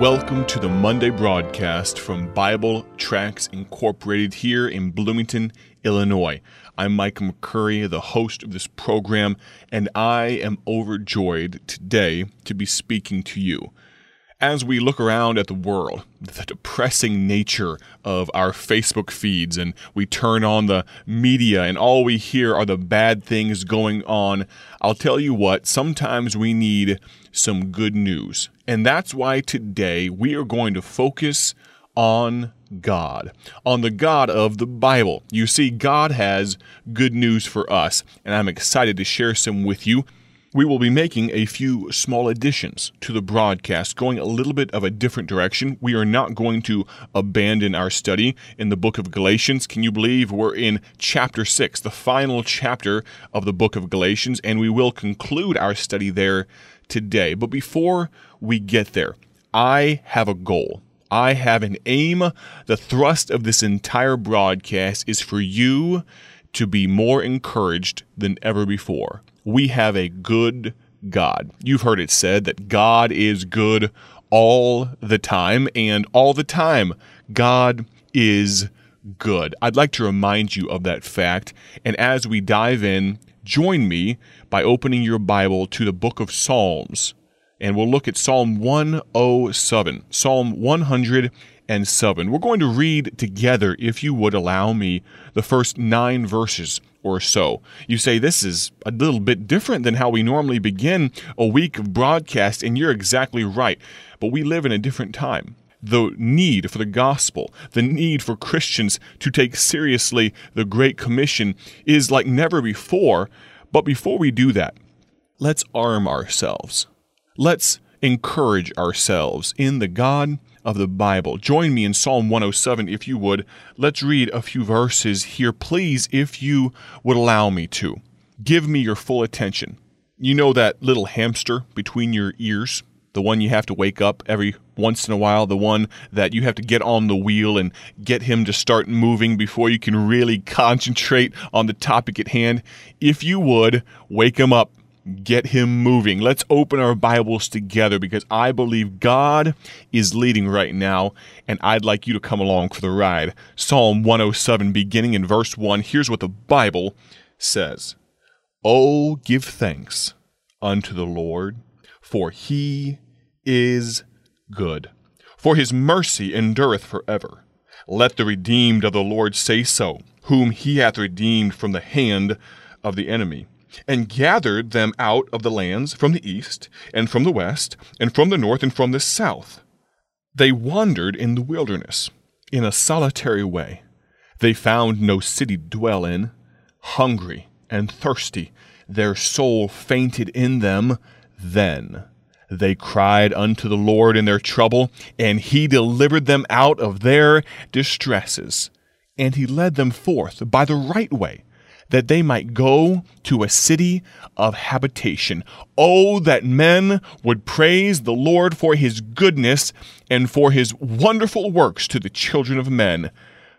Welcome to the Monday broadcast from Bible Tracts Incorporated here in Bloomington, Illinois. I'm Mike McCurry, the host of this program, and I am overjoyed today to be speaking to you. As we look around at the world, the depressing nature of our Facebook feeds, and we turn on the media, and all we hear are the bad things going on, I'll tell you what, sometimes we need some good news. And that's why today we are going to focus on God, on the God of the Bible. You see, God has good news for us, and I'm excited to share some with you. We will be making a few small additions to the broadcast, going a little bit of a different direction. We are not going to abandon our study in the book of Galatians. Can you believe we're in chapter 6, the final chapter of the book of Galatians, and we will conclude our study there today. But before we get there, I have a goal. I have an aim. The thrust of this entire broadcast is for you to be more encouraged than ever before. We have a good God. You've heard it said that God is good all the time, and all the time, God is good. I'd like to remind you of that fact. And as we dive in, join me by opening your Bible to the book of Psalms. And we'll look at Psalm 107. Psalm 107. We're going to read together, if you would allow me, the first nine verses or so. You say this is a little bit different than how we normally begin a week of broadcast, and you're exactly right. But we live in a different time the need for the gospel, the need for Christians to take seriously the Great Commission is like never before. But before we do that, let's arm ourselves. Let's encourage ourselves in the God of the Bible. Join me in Psalm 107 if you would. Let's read a few verses here, please, if you would allow me to. Give me your full attention. You know that little hamster between your ears? The one you have to wake up every once in a while, the one that you have to get on the wheel and get him to start moving before you can really concentrate on the topic at hand. If you would, wake him up get him moving. Let's open our Bibles together because I believe God is leading right now, and I'd like you to come along for the ride. Psalm 107, beginning in verse 1, here's what the Bible says Oh, give thanks unto the Lord, for he is good, for his mercy endureth forever. Let the redeemed of the Lord say so, whom he hath redeemed from the hand of the enemy and gathered them out of the lands from the east, and from the west, and from the north, and from the south. They wandered in the wilderness, in a solitary way. They found no city to dwell in. Hungry and thirsty, their soul fainted in them. Then they cried unto the Lord in their trouble, and he delivered them out of their distresses. And he led them forth by the right way that they might go to a city of habitation. Oh, that men would praise the Lord for his goodness and for his wonderful works to the children of men.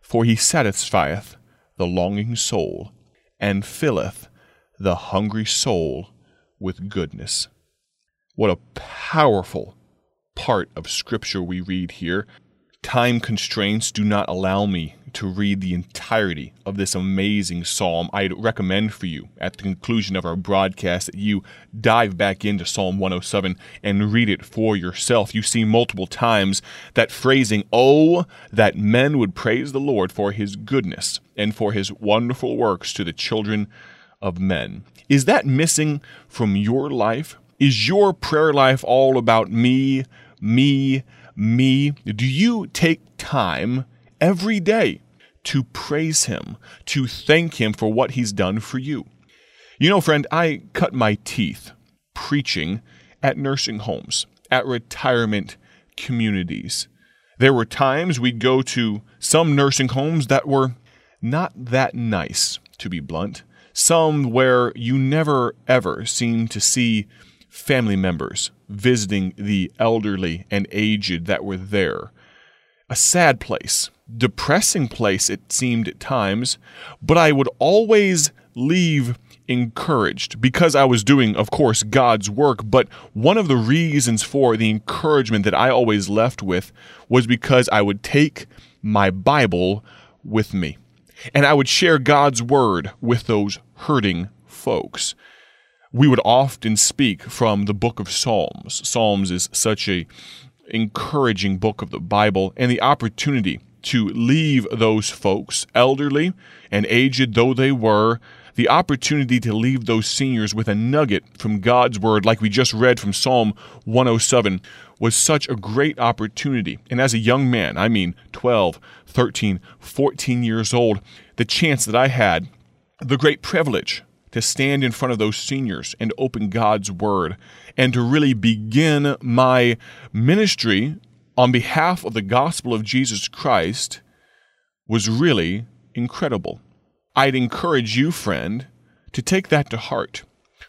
For he satisfieth the longing soul and filleth the hungry soul with goodness. What a powerful part of Scripture we read here. Time constraints do not allow me to read the entirety of this amazing psalm, I'd recommend for you at the conclusion of our broadcast that you dive back into Psalm 107 and read it for yourself. You see multiple times that phrasing, Oh, that men would praise the Lord for his goodness and for his wonderful works to the children of men. Is that missing from your life? Is your prayer life all about me, me, me? Do you take time every day to praise Him, to thank Him for what He's done for you. You know, friend, I cut my teeth preaching at nursing homes, at retirement communities. There were times we'd go to some nursing homes that were not that nice, to be blunt. Some where you never ever seemed to see family members visiting the elderly and aged that were there. A sad place depressing place it seemed at times, but I would always leave encouraged because I was doing, of course, God's work. But one of the reasons for the encouragement that I always left with was because I would take my Bible with me and I would share God's word with those hurting folks. We would often speak from the book of Psalms. Psalms is such a encouraging book of the Bible and the opportunity to leave those folks, elderly and aged though they were, the opportunity to leave those seniors with a nugget from God's Word, like we just read from Psalm 107, was such a great opportunity. And as a young man, I mean 12, 13, 14 years old, the chance that I had, the great privilege to stand in front of those seniors and open God's Word and to really begin my ministry on behalf of the gospel of Jesus Christ was really incredible. I'd encourage you, friend, to take that to heart.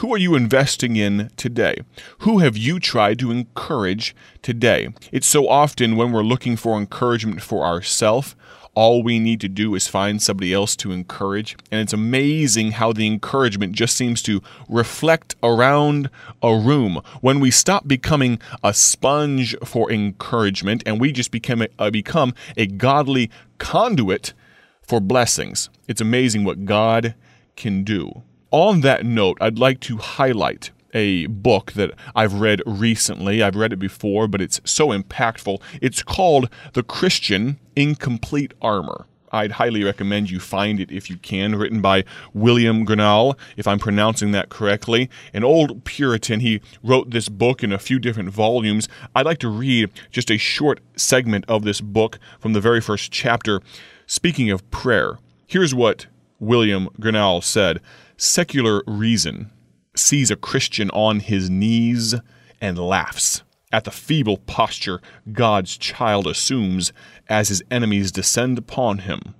Who are you investing in today? Who have you tried to encourage today? It's so often when we're looking for encouragement for ourselves, all we need to do is find somebody else to encourage. And it's amazing how the encouragement just seems to reflect around a room. When we stop becoming a sponge for encouragement and we just become a, uh, become a godly conduit for blessings, it's amazing what God can do. On that note, I'd like to highlight a book that I've read recently. I've read it before, but it's so impactful. It's called The Christian in Complete Armor. I'd highly recommend you find it if you can. Written by William Gurnall, if I'm pronouncing that correctly. An old Puritan. He wrote this book in a few different volumes. I'd like to read just a short segment of this book from the very first chapter. Speaking of prayer, here's what William Gurnall said Secular reason sees a Christian on his knees and laughs at the feeble posture God's child assumes as his enemies descend upon him.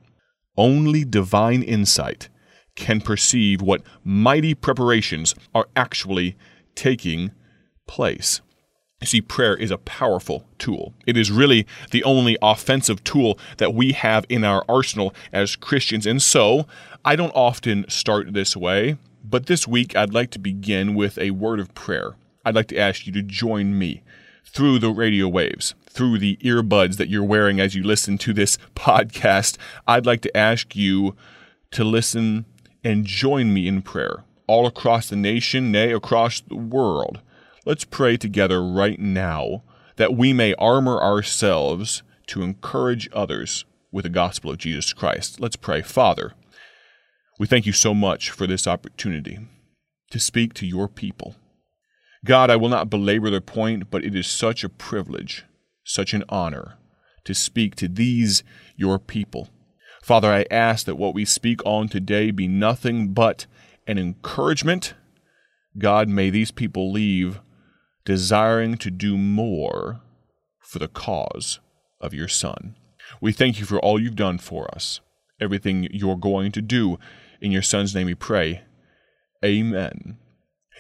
Only divine insight can perceive what mighty preparations are actually taking place. See, prayer is a powerful tool. It is really the only offensive tool that we have in our arsenal as Christians. And so, I don't often start this way. But this week, I'd like to begin with a word of prayer. I'd like to ask you to join me through the radio waves, through the earbuds that you're wearing as you listen to this podcast. I'd like to ask you to listen and join me in prayer all across the nation, nay, across the world. Let's pray together right now that we may armor ourselves to encourage others with the gospel of Jesus Christ. Let's pray. Father, we thank you so much for this opportunity to speak to your people. God, I will not belabor the point, but it is such a privilege, such an honor to speak to these your people. Father, I ask that what we speak on today be nothing but an encouragement. God, may these people leave desiring to do more for the cause of your Son. We thank you for all you've done for us, everything you're going to do in your Son's name we pray. Amen.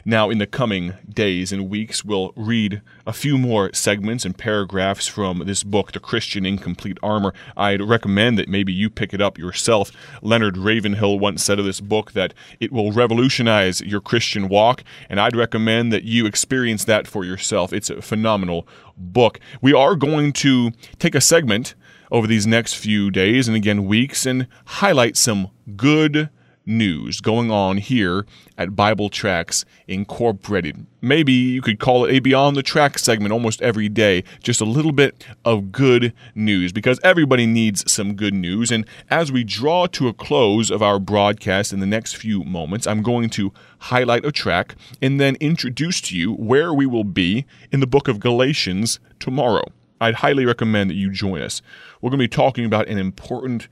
Now, in the coming days and weeks, we'll read a few more segments and paragraphs from this book, The Christian in Complete Armor. I'd recommend that maybe you pick it up yourself. Leonard Ravenhill once said of this book that it will revolutionize your Christian walk, and I'd recommend that you experience that for yourself. It's a phenomenal book. We are going to take a segment over these next few days and again weeks and highlight some good news going on here at Bible Tracts Incorporated. Maybe you could call it a Beyond the Track segment almost every day, just a little bit of good news because everybody needs some good news. And as we draw to a close of our broadcast in the next few moments, I'm going to highlight a track and then introduce to you where we will be in the book of Galatians tomorrow. I'd highly recommend that you join us. We're going to be talking about an important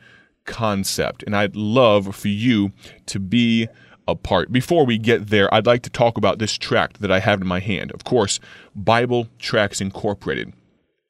concept. And I'd love for you to be a part. Before we get there, I'd like to talk about this tract that I have in my hand. Of course, Bible Tracts Incorporated.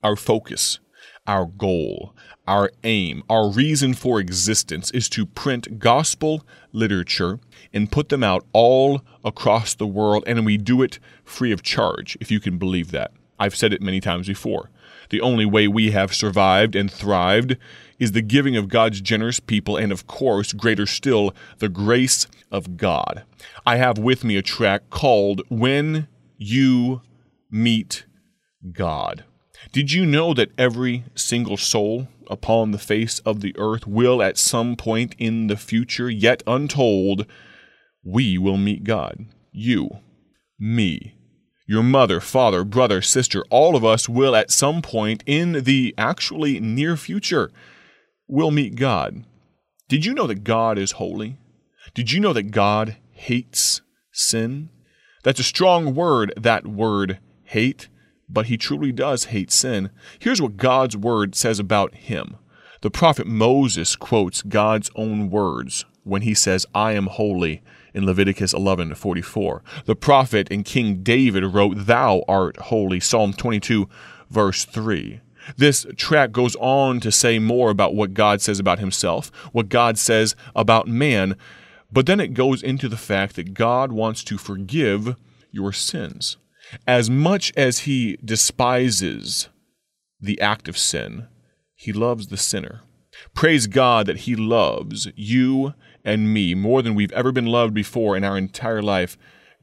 Our focus, our goal, our aim, our reason for existence is to print gospel literature and put them out all across the world, and we do it free of charge, if you can believe that. I've said it many times before. The only way we have survived and thrived is the giving of God's generous people, and of course, greater still, the grace of God. I have with me a track called When You Meet God. Did you know that every single soul upon the face of the earth will at some point in the future, yet untold, we will meet God? You, me, your mother, father, brother, sister, all of us will at some point in the actually near future will meet God. Did you know that God is holy? Did you know that God hates sin? That's a strong word, that word hate, but he truly does hate sin. Here's what God's word says about him. The prophet Moses quotes God's own words when he says, I am holy in Leviticus 11:44. The prophet and King David wrote, Thou art holy, Psalm 22, verse 3. This track goes on to say more about what God says about himself, what God says about man, but then it goes into the fact that God wants to forgive your sins. As much as he despises the act of sin, he loves the sinner. Praise God that he loves you and me more than we've ever been loved before in our entire life.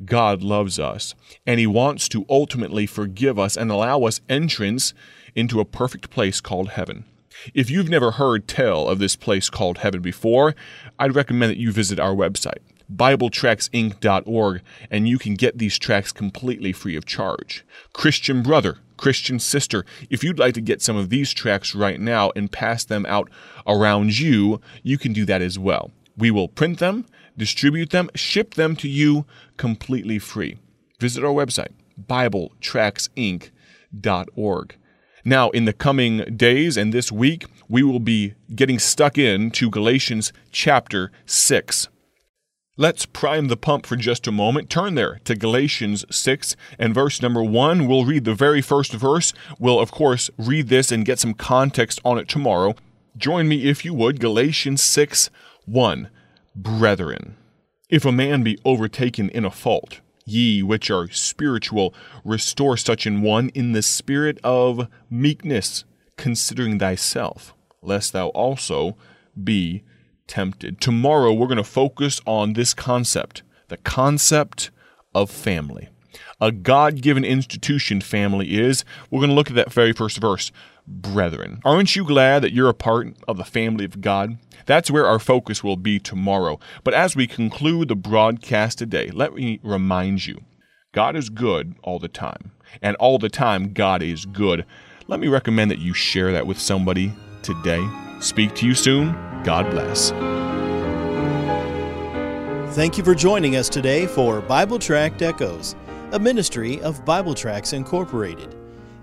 God loves us, and he wants to ultimately forgive us and allow us entrance into a perfect place called heaven. If you've never heard tell of this place called heaven before, I'd recommend that you visit our website, BibleTracksInc.org, and you can get these tracks completely free of charge. Christian brother, Christian sister, if you'd like to get some of these tracks right now and pass them out around you, you can do that as well. We will print them, distribute them, ship them to you completely free. Visit our website, BibleTracksInc.org. Now, in the coming days and this week, we will be getting stuck into Galatians chapter 6. Let's prime the pump for just a moment. Turn there to Galatians 6 and verse number 1. We'll read the very first verse. We'll, of course, read this and get some context on it tomorrow. Join me, if you would, Galatians 6 1. Brethren, if a man be overtaken in a fault, Ye which are spiritual, restore such an one in the spirit of meekness, considering thyself, lest thou also be tempted. Tomorrow we're going to focus on this concept the concept of family. A God given institution, family is. We're going to look at that very first verse. Brethren, aren't you glad that you're a part of the family of God? That's where our focus will be tomorrow. But as we conclude the broadcast today, let me remind you God is good all the time. And all the time, God is good. Let me recommend that you share that with somebody today. Speak to you soon. God bless. Thank you for joining us today for Bible Tract Echoes, a ministry of Bible Tracts Incorporated.